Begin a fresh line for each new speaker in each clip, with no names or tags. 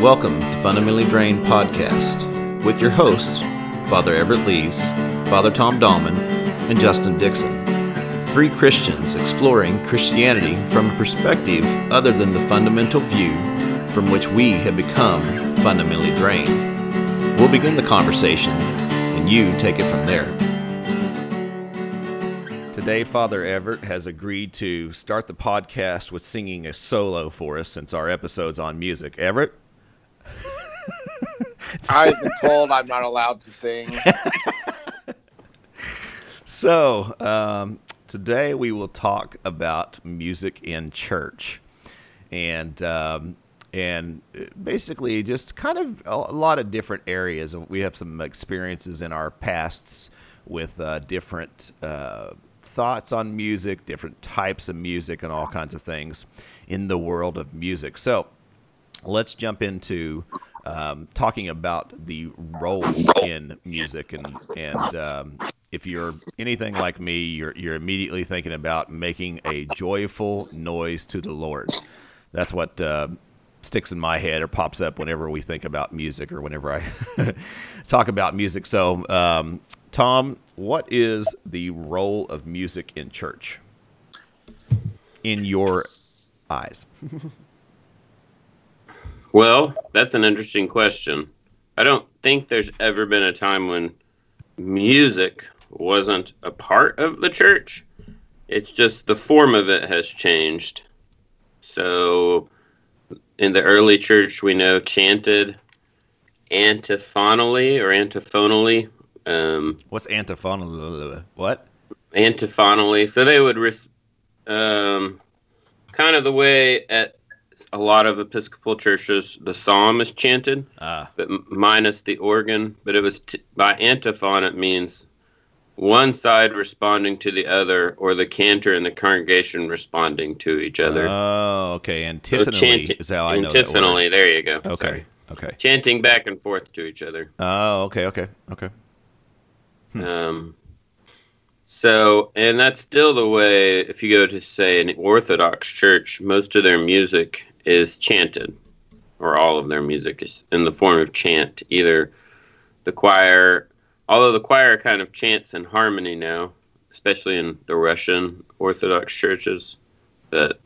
Welcome to Fundamentally Drained Podcast with your hosts, Father Everett Lees, Father Tom Dahlman, and Justin Dixon. Three Christians exploring Christianity from a perspective other than the fundamental view from which we have become fundamentally drained. We'll begin the conversation, and you take it from there. Today, Father Everett has agreed to start the podcast with singing a solo for us since our episode's on music. Everett?
I've been told I'm not allowed to sing.
so, um, today we will talk about music in church. And um, and basically just kind of a lot of different areas. We have some experiences in our pasts with uh, different uh, thoughts on music, different types of music, and all kinds of things in the world of music. So let's jump into um, talking about the role in music and and um, if you're anything like me, you're you're immediately thinking about making a joyful noise to the Lord. That's what uh, sticks in my head or pops up whenever we think about music or whenever I talk about music. So, um, Tom, what is the role of music in church in your eyes?
well, that's an interesting question. I don't think there's ever been a time when music wasn't a part of the church. It's just the form of it has changed. So, in the early church, we know chanted antiphonally or antiphonally
um, What's antiphonal? What?
Antiphonally. So they would, res- um, kind of the way at a lot of Episcopal churches, the psalm is chanted, ah. but m- minus the organ. But it was t- by antiphon. It means one side responding to the other, or the cantor and the congregation responding to each other.
Oh, okay. Antiphonally so is how I know
Antiphonally. There you go.
Okay. Sorry. Okay.
Chanting back and forth to each other.
Oh, okay. Okay. Okay.
Hmm. Um, so, and that's still the way, if you go to, say, an Orthodox church, most of their music is chanted, or all of their music is in the form of chant. Either the choir, although the choir kind of chants in harmony now, especially in the Russian Orthodox churches, but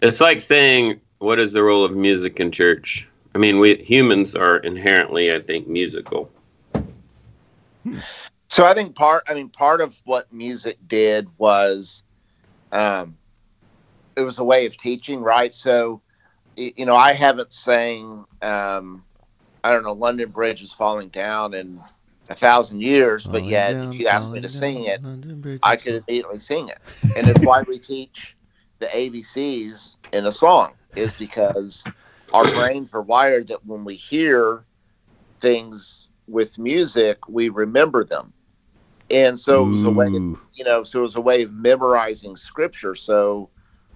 it's like saying, what is the role of music in church? I mean, we humans are inherently, I think, musical. Hmm.
So I think part, I mean, part of what music did was, um, it was a way of teaching, right? So, you know, I haven't sang, um, I don't know, London Bridge is falling down in a thousand years, but yet down, if you asked me to sing it, I could immediately sing it. And it's why we teach the ABCs in a song is because our brains are wired that when we hear things with music, we remember them. And so it was a way, of, you know, so it was a way of memorizing scripture. So,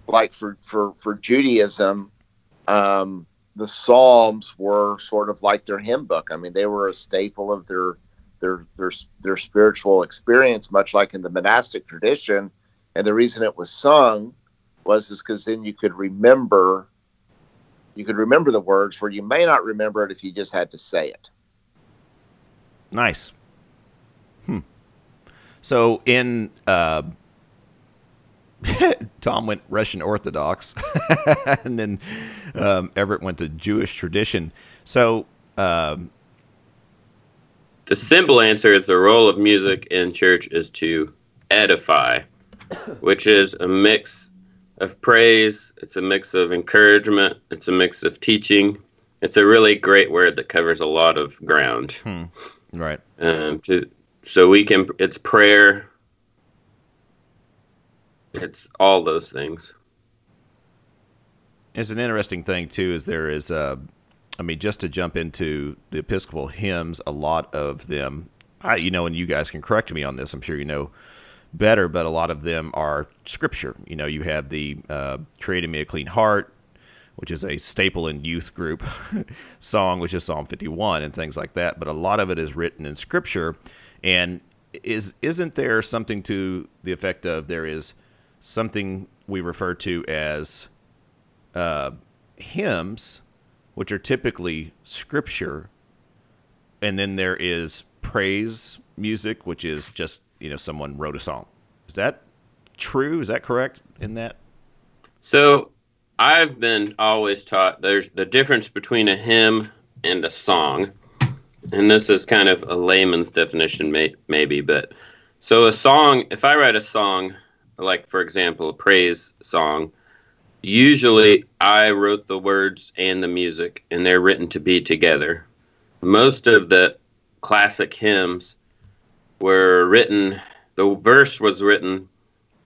like for for for Judaism, um, the Psalms were sort of like their hymn book. I mean, they were a staple of their their their their spiritual experience, much like in the monastic tradition. And the reason it was sung was is because then you could remember you could remember the words where you may not remember it if you just had to say it.
Nice. So in uh, Tom went Russian Orthodox, and then um, Everett went to Jewish tradition. So um,
the simple answer is the role of music in church is to edify, which is a mix of praise. It's a mix of encouragement. It's a mix of teaching. It's a really great word that covers a lot of ground.
Hmm. Right.
Um, to so we can it's prayer. It's all those things.
It's an interesting thing too. Is there is uh, I mean, just to jump into the Episcopal hymns, a lot of them, I you know, and you guys can correct me on this. I'm sure you know better, but a lot of them are scripture. You know, you have the uh, "Create in Me a Clean Heart," which is a staple in youth group song, which is Psalm 51 and things like that. But a lot of it is written in scripture. And is isn't there something to the effect of there is something we refer to as uh, hymns which are typically scripture, and then there is praise music, which is just you know someone wrote a song. Is that true? Is that correct in that?
So I've been always taught there's the difference between a hymn and a song. And this is kind of a layman's definition, may, maybe, but so a song, if I write a song, like for example, a praise song, usually I wrote the words and the music, and they're written to be together. Most of the classic hymns were written, the verse was written,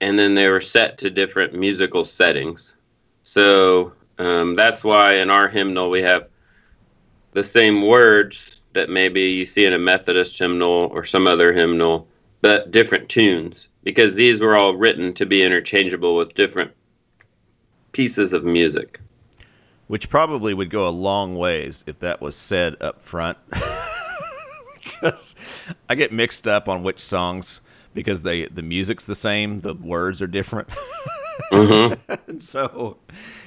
and then they were set to different musical settings. So um, that's why in our hymnal we have the same words that maybe you see in a Methodist hymnal or some other hymnal, but different tunes, because these were all written to be interchangeable with different pieces of music.
Which probably would go a long ways if that was said up front. because I get mixed up on which songs because they the music's the same, the words are different. Mm-hmm. and so,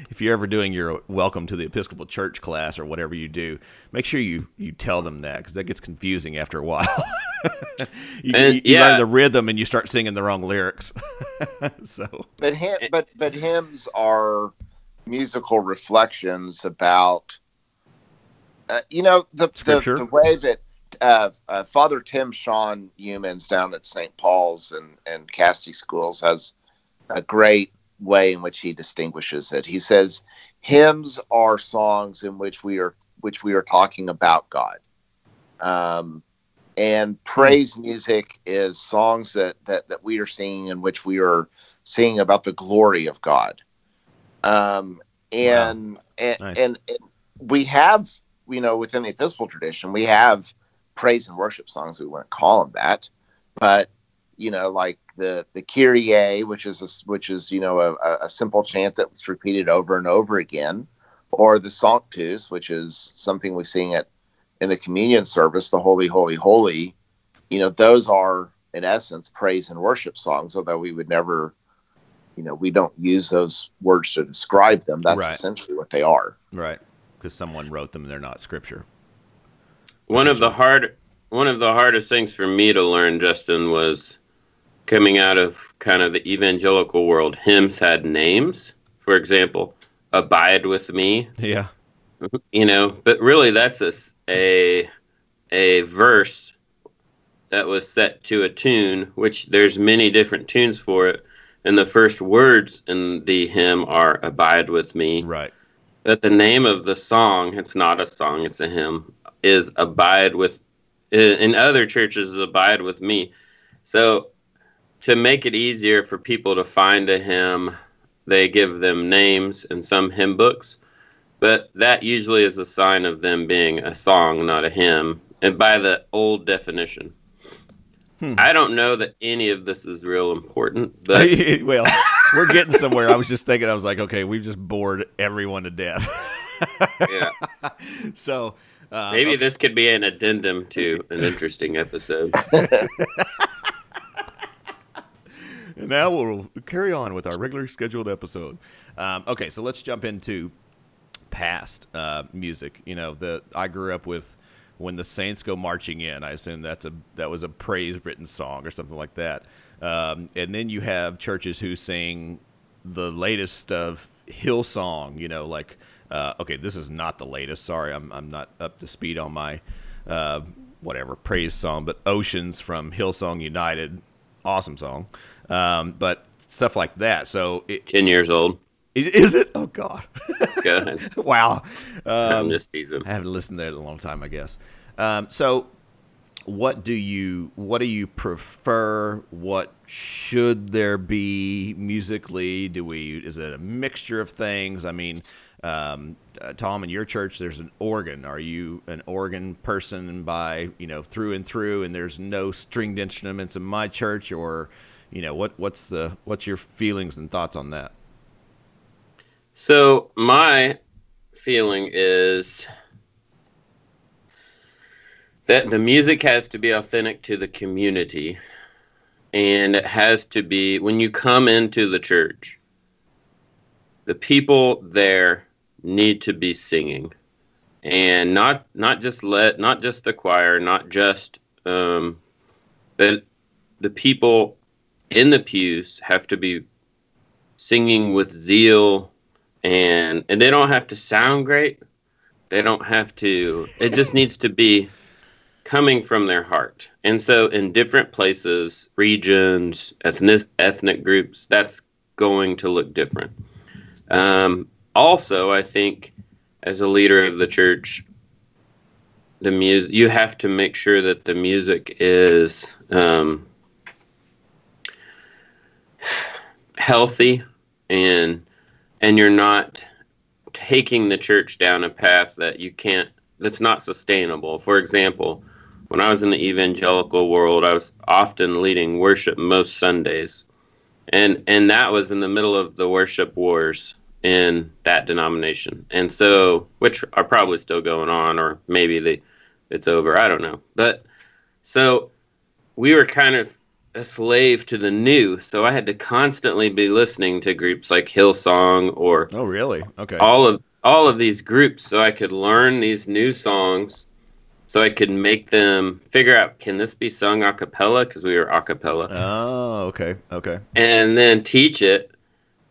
if you're ever doing your welcome to the Episcopal Church class or whatever you do, make sure you you tell them that because that gets confusing after a while. you, and, you, you yeah. learn the rhythm and you start singing the wrong lyrics. so,
but him, but but hymns are musical reflections about, uh, you know, the, the, the way that uh, uh, Father Tim Sean Humans down at St. Paul's and and Casti Schools has a great way in which he distinguishes it. He says hymns are songs in which we are which we are talking about God. Um, and praise music is songs that, that that we are singing in which we are singing about the glory of God. Um, and, wow. and, nice. and and we have you know within the Episcopal tradition we have praise and worship songs. We wouldn't call them that, but you know like the the Kyrie, which is a, which is you know a, a simple chant that was repeated over and over again, or the Sanctus, which is something we sing at in the communion service, the Holy, Holy, Holy. You know, those are in essence praise and worship songs, although we would never, you know, we don't use those words to describe them. That's right. essentially what they are.
Right, because someone wrote them; they're not scripture.
One of the hard, one of the hardest things for me to learn, Justin, was coming out of kind of the evangelical world, hymns had names. For example, "Abide with Me."
Yeah.
You know, but really, that's a a a verse that was set to a tune, which there's many different tunes for it. And the first words in the hymn are "Abide with me."
Right.
But the name of the song, it's not a song, it's a hymn, is "Abide with." In other churches, "Abide with me." So to make it easier for people to find a hymn, they give them names in some hymn books, but that usually is a sign of them being a song, not a hymn, and by the old definition. Hmm. I don't know that any of this is real important, but
well, we're getting somewhere. I was just thinking, I was like, okay, we've just bored everyone to death.
yeah.
So
uh, maybe okay. this could be an addendum to an interesting episode
and now we'll carry on with our regular scheduled episode. Um, okay, so let's jump into past uh, music. You know, the I grew up with when the Saints go marching in. I assume that's a that was a praise written song or something like that. Um, and then you have churches who sing the latest of Hillsong. You know, like uh, okay, this is not the latest. Sorry, I'm I'm not up to speed on my uh, whatever praise song, but Oceans from Hillsong United, awesome song um, but stuff like that. So
it, ten years old.
Is it? Oh God.
Go ahead.
wow.
Um, I'm just teasing.
I haven't listened there in a long time, I guess. Um, so, what do you what do you prefer? What should there be musically? Do we is it a mixture of things? I mean, um, uh, Tom, in your church, there's an organ. Are you an organ person by you know through and through? And there's no stringed instruments in my church, or you know what what's the what's your feelings and thoughts on that
so my feeling is that the music has to be authentic to the community and it has to be when you come into the church the people there need to be singing. And not not just let not just the choir, not just um, but the people in the pews have to be singing with zeal and and they don't have to sound great. They don't have to it just needs to be coming from their heart. And so in different places regions ethnic ethnic groups that's going to look different. Um, also i think as a leader of the church the music you have to make sure that the music is um, healthy and and you're not taking the church down a path that you can't that's not sustainable. For example when i was in the evangelical world i was often leading worship most sundays. And and that was in the middle of the worship wars in that denomination and so which are probably still going on or maybe they it's over i don't know but so we were kind of a slave to the new, so I had to constantly be listening to groups like Hillsong or
Oh, really? Okay.
all of all of these groups so I could learn these new songs so I could make them figure out can this be sung a cappella because we were a cappella
Oh, okay. Okay.
and then teach it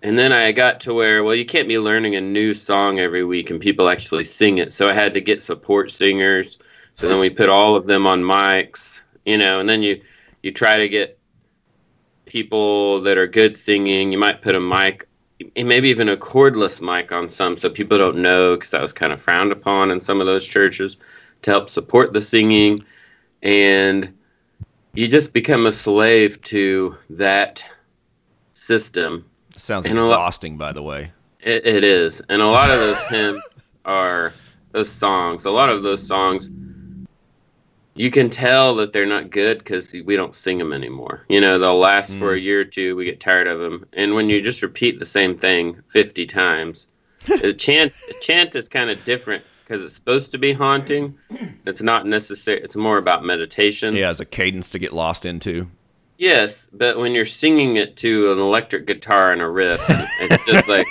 and then I got to where well you can't be learning a new song every week and people actually sing it. So I had to get support singers. So then we put all of them on mics you know and then you you try to get people that are good singing. You might put a mic maybe even a cordless mic on some so people don't know because that was kind of frowned upon in some of those churches to help support the singing. And you just become a slave to that system
Sounds
And a
exhausting, by the way.
it, it is. And a lot of those hymns are those songs a lot of those songs you can tell that they're not good because we don't sing them anymore. You know they'll last for a mm. year or two we get tired of them and when you just repeat the same thing 50 times the chant the chant is kind of different because it's supposed to be haunting. It's not necessary it's more about meditation.
Yeah, as a cadence to get lost into.
Yes, but when you're singing it to an electric guitar and a riff, it's just like,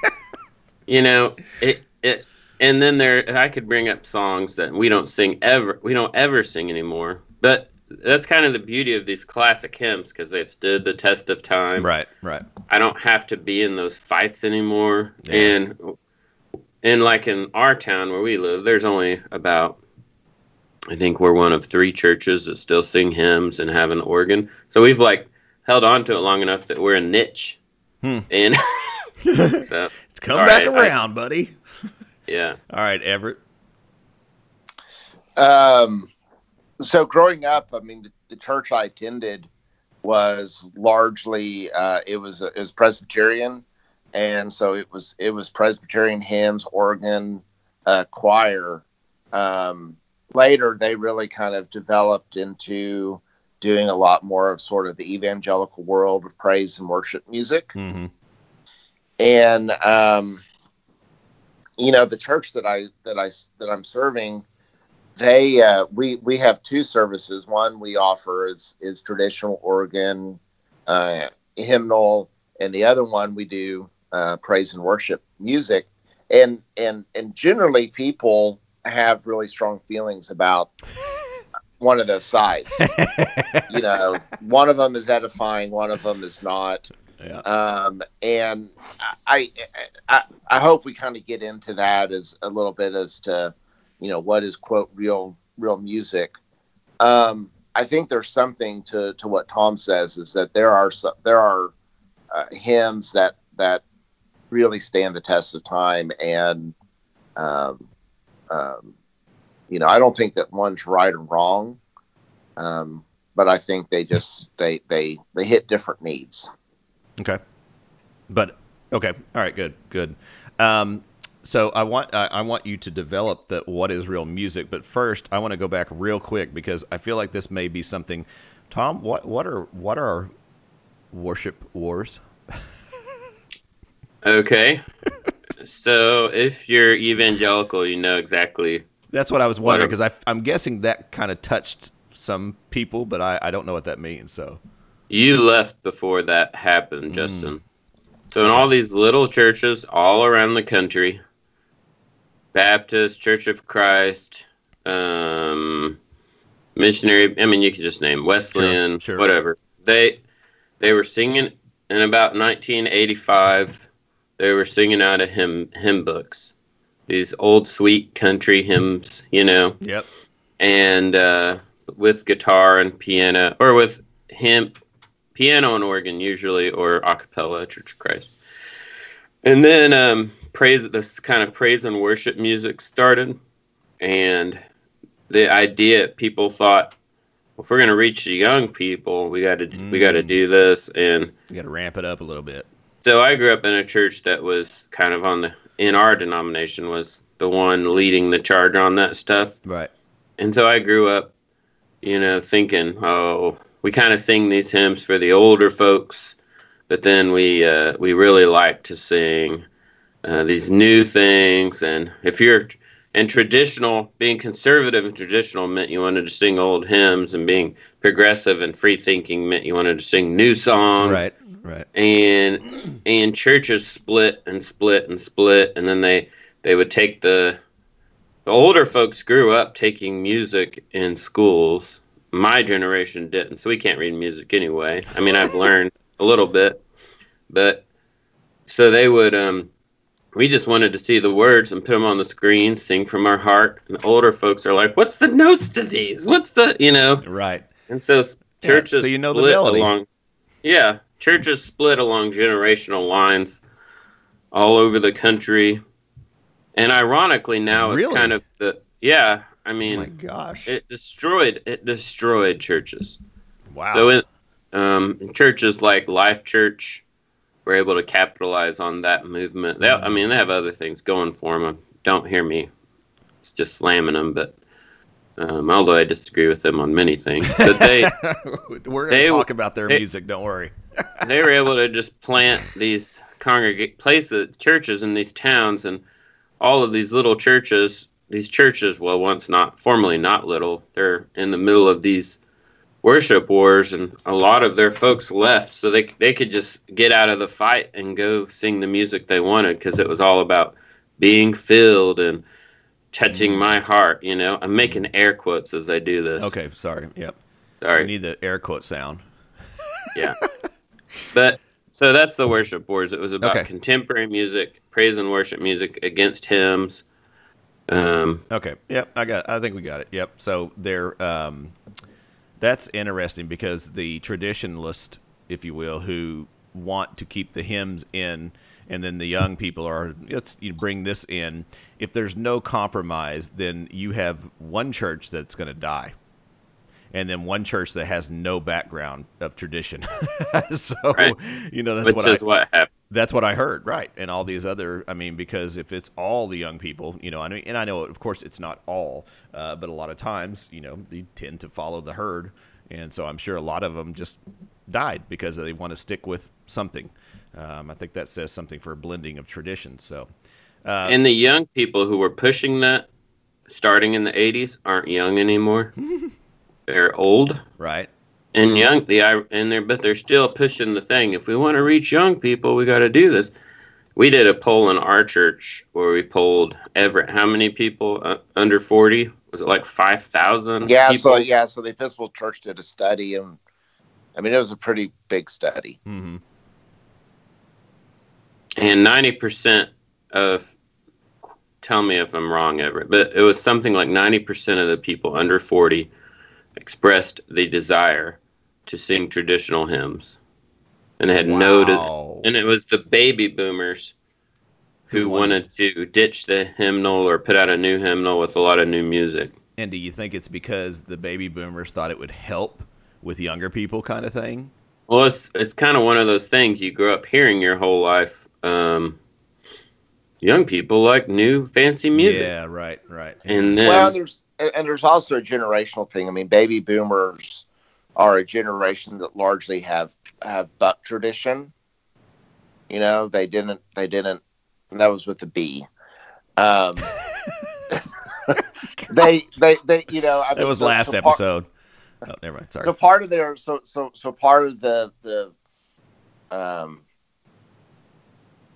you know, it it. And then there, I could bring up songs that we don't sing ever. We don't ever sing anymore. But that's kind of the beauty of these classic hymns because they've stood the test of time.
Right, right.
I don't have to be in those fights anymore.
Yeah.
And and like in our town where we live, there's only about I think we're one of three churches that still sing hymns and have an organ. So we've like held on to it long enough that we're a niche.
Hmm.
And so
It's come
All
back
right, I-
around, buddy.
yeah.
All right, Everett.
Um, so growing up, I mean, the, the church I attended was largely uh, it was it was Presbyterian, and so it was it was Presbyterian hymns, organ, uh, choir. Um, later, they really kind of developed into doing a lot more of sort of the evangelical world of praise and worship music
Mm-hmm.
and um, you know the church that I that I that I'm serving, they uh, we we have two services. One we offer is is traditional organ, uh, hymnal, and the other one we do uh, praise and worship music. And and and generally people have really strong feelings about one of those sides. you know, one of them is edifying, one of them is not
Yeah.
um, and I, I I hope we kind of get into that as a little bit as to you know what is quote real real music. Um, I think there's something to to what Tom says is that there are some, there are uh, hymns that that really stand the test of time and um, um, you know I don't think that one's right or wrong. Um, but I think they just they they they hit different needs.
Okay. But okay. All right. Good. Good. Um, so I want I, I want you to develop the what is real music, but first I want to go back real quick because I feel like this may be something. Tom, what what are what are worship wars?
Okay. so if you're evangelical, you know exactly.
That's what I was wondering because I'm guessing that kind of touched some people, but I, I don't know what that means. So
You left before that happened, Justin. So in all these little churches all around the country, Baptist, Church of Christ, um, missionary. I mean, you could just name Wesleyan,
Sure, sure.
whatever. They they were singing in about 1985. They were singing out of hymn hymn books, these old sweet country hymns, you know,
Yep.
and uh, with guitar and piano, or with him, piano and organ usually, or a cappella, Church of Christ. And then um, praise, this kind of praise and worship music started, and the idea people thought, well, if we're going to reach the young people, we got to we got to
Mm.
do this. And
You got to ramp it up a little bit.
So I grew up in a church that was kind of on the in our denomination was the one leading the charge on that stuff.
Right.
And so I grew up, you know, thinking, oh, we kind of sing these hymns for the older folks, but then we uh, we really like to sing uh, these new things. And if you're and traditional, being conservative and traditional meant you wanted to sing old hymns, and being progressive and free thinking meant you wanted to sing new songs
Right. Right.
and and churches split and split and split and then they they would take the the older folks grew up taking music in schools. My generation didn't so we can't read music anyway. I mean i've learned a little bit but so they would um we just wanted to see the words and put them on the screen sing from our heart. And the older folks are like what's the notes to these? What's the you know?
Right.
and so s-
Yeah,
churches
so you know the melody.
along Yeah, churches split along generational lines all over the country. And ironically now it's kind of the yeah, I
Oh
mean
my gosh.
it destroyed it destroyed churches.
wow.
So it um churches like Life Church were able to capitalize on that movement. They, I mean, they have other things going for them. Don't hear me. It's just slamming them, but um, although I disagree with them on many things, but they
We're going to talk about their
they-
music. Don't worry.
They were able to just plant these congregate places, churches in these towns, and all of these little churches. These churches, well, once not formerly not little, they're in the middle of these worship wars, and a lot of their folks left, so they they could just get out of the fight and go sing the music they wanted because it was all about being filled and touching my heart. You know, I'm making air quotes as I do this.
Okay. Sorry. Yep.
sorry.
We need the air quote sound.
Yeah. But so that's the worship wars. It was about
Okay.
contemporary music, praise and worship music against hymns. Um,
Okay. Yep. I got. I think we got it. Yep. So they're. Um, that's interesting because the traditionalist, if you will, who want to keep the hymns in, and then the young people are let's you bring this in. If there's no compromise, then you have one church that's going to die. And then one church that has no background of tradition, so
Right.
you know that's
which
what
is
I,
what happened.
that's what I heard, right? And all these other, I mean, because if it's all the young people, you know, I mean, and I know, of course, it's not all, uh, but a lot of times, you know, they tend to follow the herd, and so I'm sure a lot of them just died because they want to stick with something. Um, I think that says something for a blending of traditions. So, uh,
and the young people who were pushing that, starting in the '80s, aren't young anymore. they're old
right,
and young. The I- and they're but they're still pushing the thing. If we want to reach young people, we got to do this. We did a poll in our church where we polled Everett. How many people uh, under 40? Was it like 5,000?
Yeah,
people?
so yeah, so the Episcopal Church did a study, and I mean it was a pretty big study.
hmm
and 90% of tell me if i'm wrong everett but it was something like 90% of the people under 40 expressed the desire to sing traditional hymns. And had no de- and it was the baby boomers who,
Who wanted-
wanted to ditch the hymnal or put out a new hymnal with a lot of new music.
And do you think it's because the baby boomers thought it would help with younger people, kind of thing?
well it's, it's kind of one of those things you grow up hearing your whole life um, young people like new fancy music.
Yeah, right, right.
and then
well, there's and and there's also a generational thing. I mean, baby boomers are a generation that largely have have buck tradition. You know, they didn't they didn't and that was with the B. Um, they they they you know I
that
mean,
was
so-
last
so part-
episode. oh, never mind. Sorry.
So part of their so so so part of the the um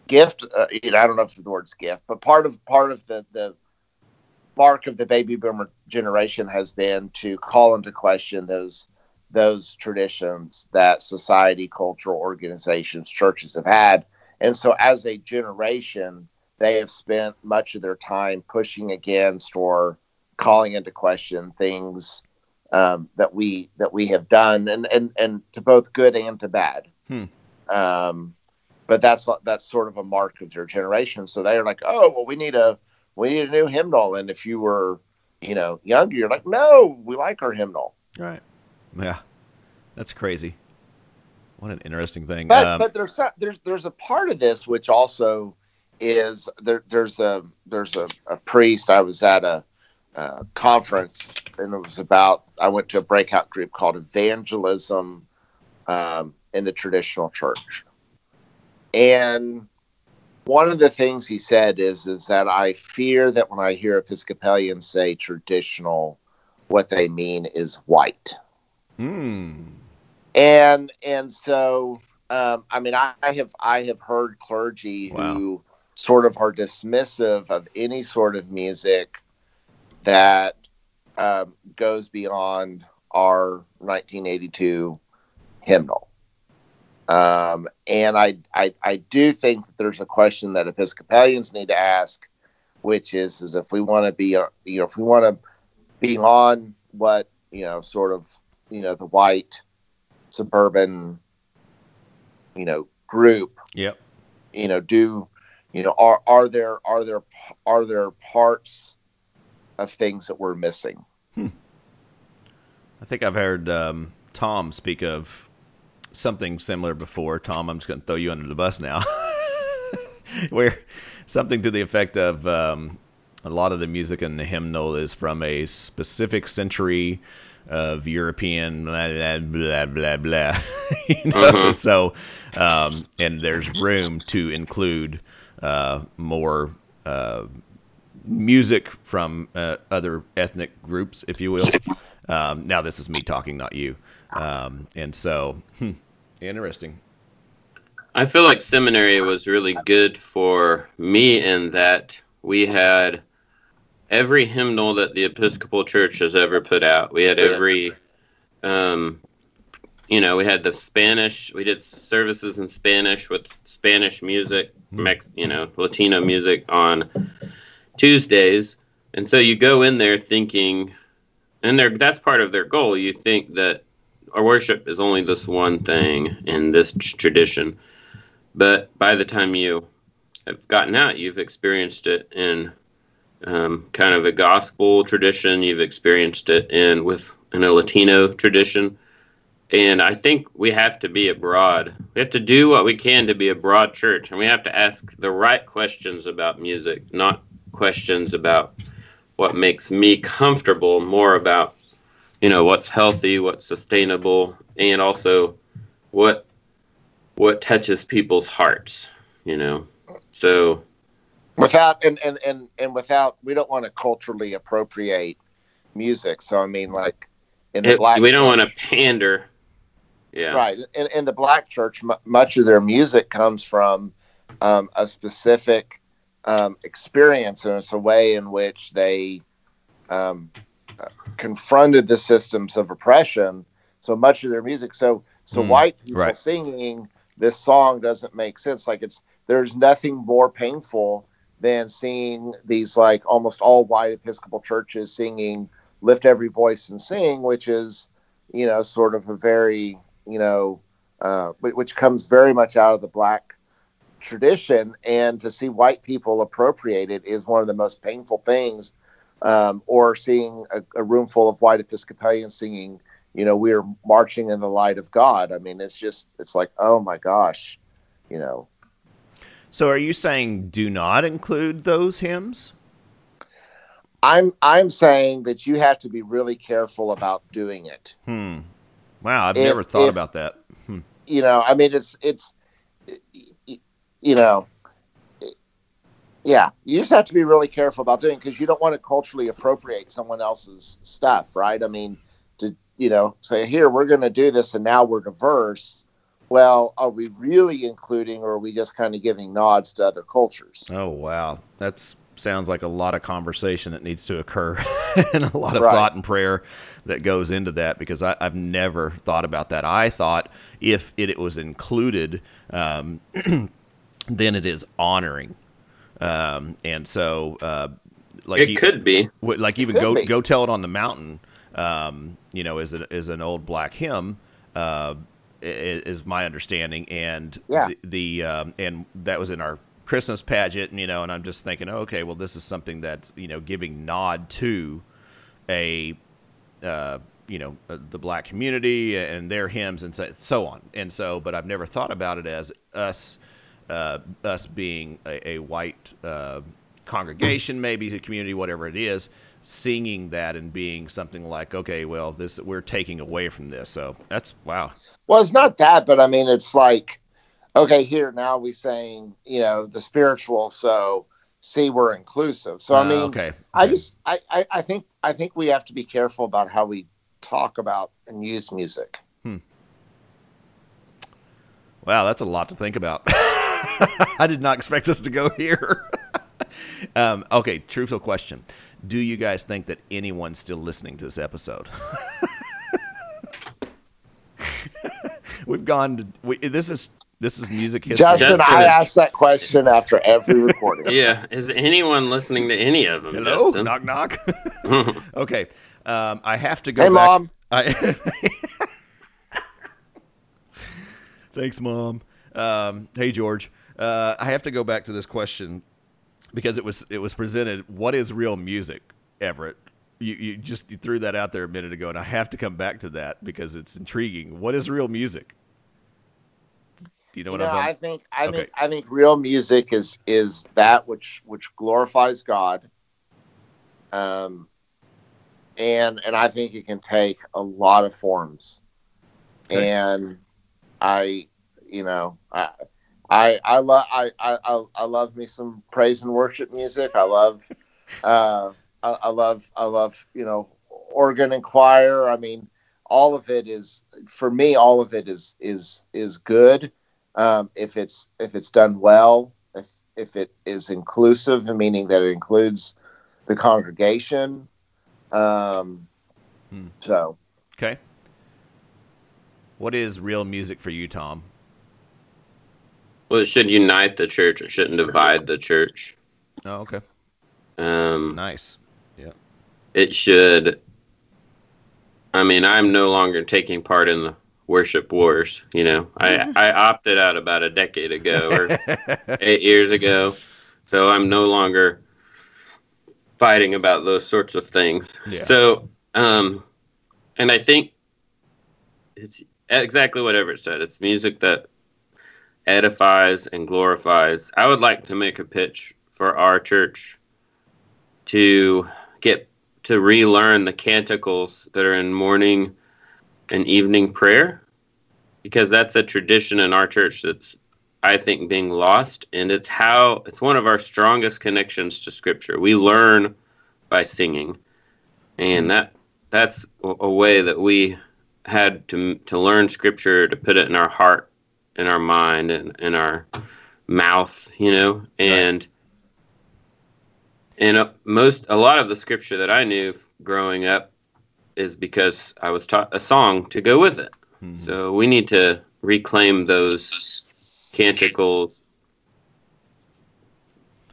gift uh, you know I don't know if the word's gift but part of part of the the mark of the baby boomer generation has been to call into question those those traditions that society, cultural organizations, churches have had. And so as a generation, they have spent much of their time pushing against or calling into question things um, that we that we have done and and and to both good and to bad.
Hmm.
Um, but that's that's sort of a mark of their generation. So they're like, oh well, we need a we need a new hymnal. And if you were, you know, younger, you're like, no, we like our hymnal.
Right. Yeah. That's crazy. What an interesting thing.
But
Um,
but there's a, there's there's a part of this which also is there. There's a there's a, a priest. I was at a, uh conference and it was about. I went to a breakout group called Evangelism um, in the Traditional Church, and one of the things he said is is that I fear that when I hear Episcopalians say traditional, what they mean is white
hmm.
and and so um, I mean I, I have I have heard clergy
Wow.
who sort of are dismissive of any sort of music that um, goes beyond our 1982 hymnal. Um, and I, I I do think that there's a question that Episcopalians need to ask, which is is if we want to be uh, you know if we want to be on what you know sort of you know the white suburban you know group
Yep.
you know do you know are are there are there are there parts of things that we're missing
I think I've heard um, Tom speak of something similar before. Tom, I'm just going to throw you under the bus now. Where something to the effect of um, a lot of the music in the hymnal is from a specific century of European blah blah blah blah blah. you know?
Mhm.
So, um, and there's room to include uh, more uh, music from uh, other ethnic groups, if you will. Um, now, this is me talking, not you. Um, and so, hmm, interesting.
I feel like seminary was really good for me in that we had every hymnal that the Episcopal Church has ever put out. We had every, um, you know, we had the Spanish. We did services in Spanish with Spanish music, Mex, you know, Latino music on Tuesdays, and so you go in there thinking, and that's part of their goal. You think that our worship is only this one thing in this tr- tradition. But by the time you have gotten out, you've experienced it in um, kind of a gospel tradition. You've experienced it in with in a Latino tradition, and I think we have to be a broad. We have to do what we can to be a broad church, and we have to ask the right questions about music, not questions about what makes me comfortable. More about you know what's healthy, what's sustainable, and also what what touches people's hearts. You know, so
without and and and, and without we don't want to culturally appropriate music so i mean like in the
it,
black
we don't want to pander. Yeah.
right in, in the black church mu much of their music comes from um, a specific um, experience and it's a way in which they um, confronted the systems of oppression so much of their music. So so
Hmm,
white people
right.
singing this song doesn't make sense. Like it's there's nothing more painful than seeing these like almost all white episcopal churches singing lift every voice and sing which is you know sort of a very you know uh, which comes very much out of the black tradition. And to see white people appropriate it is one of the most painful things um, or seeing a, a room full of white episcopalians singing you know we're marching in the light of god i mean it's just it's like oh my gosh you know
So, are you saying do not include those hymns?
i'm i'm saying that you have to be really careful about doing it
Hmm. Wow, I've
If-
never thought
if-
about that. Hmm.
you know i mean it's it's you know yeah you just have to be really careful about doing because you don't want to culturally appropriate someone else's stuff right i mean to you know say here we're going to do this and now we're diverse well are we really including or are we just kind of giving nods to other cultures
Oh wow, that's sounds like a lot of conversation that needs to occur and a lot of
Right.
thought and prayer that goes into that because I, I've never thought about that. I thought if it, it was included, um, then it is honoring. Um, and so, uh, like
it
you-
could be.
Like even go
be.
go tell it on the mountain um, you know is a, is an old black hymn uh, is my understanding and
Yeah.
the, the um, and that was in our Christmas pageant you know and I'm just thinking okay well this is something that you know giving nod to a uh, you know uh, the black community and their hymns and so, so on and so but I've never thought about it as us uh, us being a, a white uh, congregation maybe a community whatever it is singing that and being something like okay well this we're taking away from this so that's wow
Well, it's not that, but I mean, it's like, okay, here now we saying, you know, the spiritual. So see, we're inclusive. So I
Uh,
mean,
okay
I just, I, I, I think, I think we have to be careful about how we talk about and use music.
Wow, that's a lot to think about. I did not expect us to go here. um, okay, truthful question. Do you guys think that anyone's still listening to this episode? We've gone to we, this is this is music history.
Justin,
Justin.
I ask that question after every recording.
Yeah. Is anyone listening to any of them?
Hello,
Justin?
knock knock. okay, um, I have to go.
hey,
back-
mom.
I Thanks, mom. Um, hey, George. Uh, I have to go back to this question because it was it was presented. What is real music, Everett? You you just you threw that out there a minute ago, and I have to come back to that because it's intriguing. What is real music? Do you know
You
what
know? I think, I
Okay.
think, I think real music is is that which which glorifies God. Um, and and I think it can take a lot of forms.
Okay.
And I, you know, I, I, I love, I, I, I- love me some praise and worship music. I love, uh, I, I love, I love, you know, organ and choir. I mean, all of it is for me. All of it is is is good um, if it's if it's done well. If if it is inclusive, meaning that it includes the congregation. Um,
Hmm.
So
okay. What is real music for you, Tom?
Well, it should unite the church. It shouldn't divide the church.
Oh, okay.
Um,
Nice. Yeah.
It should. I mean, I'm no longer taking part in the worship wars. You know, I I opted out about a decade ago or eight years ago, so I'm no longer fighting about those sorts of things.
Yeah.
So, um, and I think it's exactly what Everett said. It's music that edifies and glorifies. I would like to make a pitch for our church to get to relearn the canticles that are in morning and evening prayer because that's a tradition in our church that's I think being lost and it's how it's one of our strongest connections to scripture. We learn by singing. And mm-hmm. that that's a, a way that we had to to learn scripture to put it in our heart, in our mind and in our mouth, you know. And and uh, most a lot of the scripture that I knew growing up is because I was taught a song to go with it.
Mhm.
So we need to reclaim those canticles.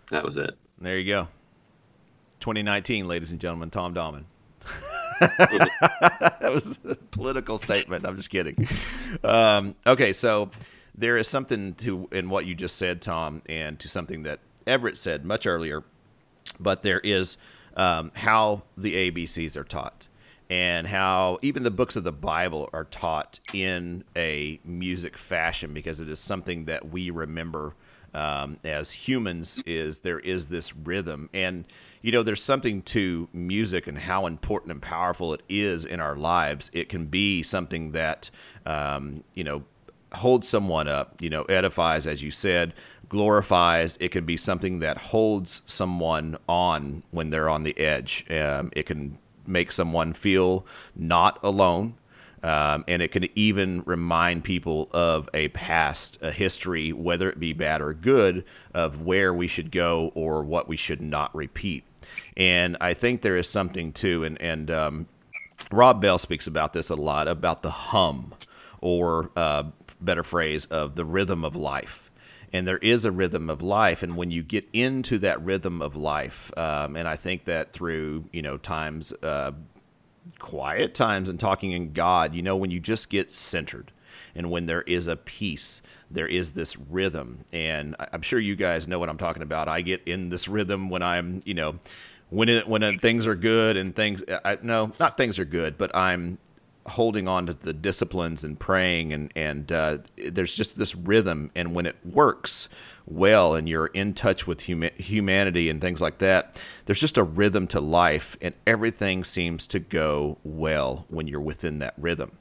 That was it.
There you go. 2019, ladies and gentlemen, Tom Dahman. that was a political statement. I'm just kidding. Um, okay, so there is something to in what you just said, Tom, and to something that Everett said much earlier. But there is um, how the ABCs are taught, and how even the books of the Bible are taught in a music fashion because it is something that we remember um, as humans is there is this rhythm and you know there's something to music and how important and powerful it is in our lives it can be something that um, you know holds someone up you know edifies as you said glorifies it can be something that holds someone on when they're on the edge um, it can make someone feel not alone Um, and it can even remind people of a past, a history, whether it be bad or good, of where we should go or what we should not repeat. And I think there is something too, and and um, Rob Bell speaks about this a lot about the hum, or uh, better phrase of the rhythm of life. And there is a rhythm of life, and when you get into that rhythm of life, um, and I think that through you know times uh, quiet times and talking in God, you know, when you just get centered and when there is a peace, there is this rhythm. And I'm sure you guys know what I'm talking about. I get in this rhythm when I'm, you know, when it, when things are good and things, I, no, not things are good, but I'm holding on to the disciplines and praying and and uh, there's just this rhythm. And when it works well and you're in touch with huma- humanity and things like that there's just a rhythm to life and everything seems to go well when you're within that rhythm.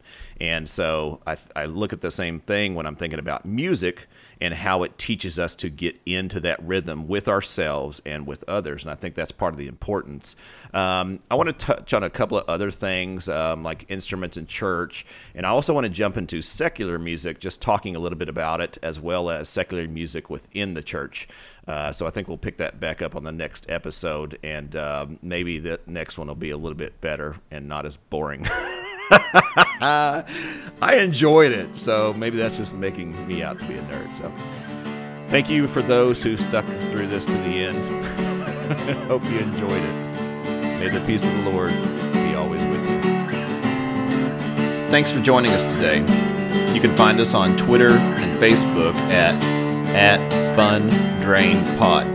And so I, I look at the same thing when i'm thinking about music and how it teaches us to get into that rhythm with ourselves and with others. And I think that's part of the importance. Um, I want to touch on a couple of other things um, like instruments in church. And I also want to jump into secular music, just talking a little bit about it, as well as secular music within the church. Uh, so I think we'll pick that back up on the next episode, and um, maybe the next one will be a little bit better and not as boring. I enjoyed it, so maybe that's just making me out to be a nerd. So, thank you for those who stuck through this to the end. Hope you enjoyed it. May the peace of the Lord be always with you. Thanks for joining us today. You can find us on Twitter and Facebook at at Fun Drain Pod.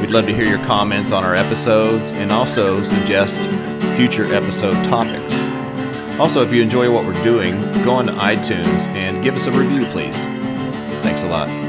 We'd love to hear your comments on our episodes and also suggest future episode topics. Also, if you enjoy what we're doing, go on to iTunes and give us a review, please. Thanks a lot.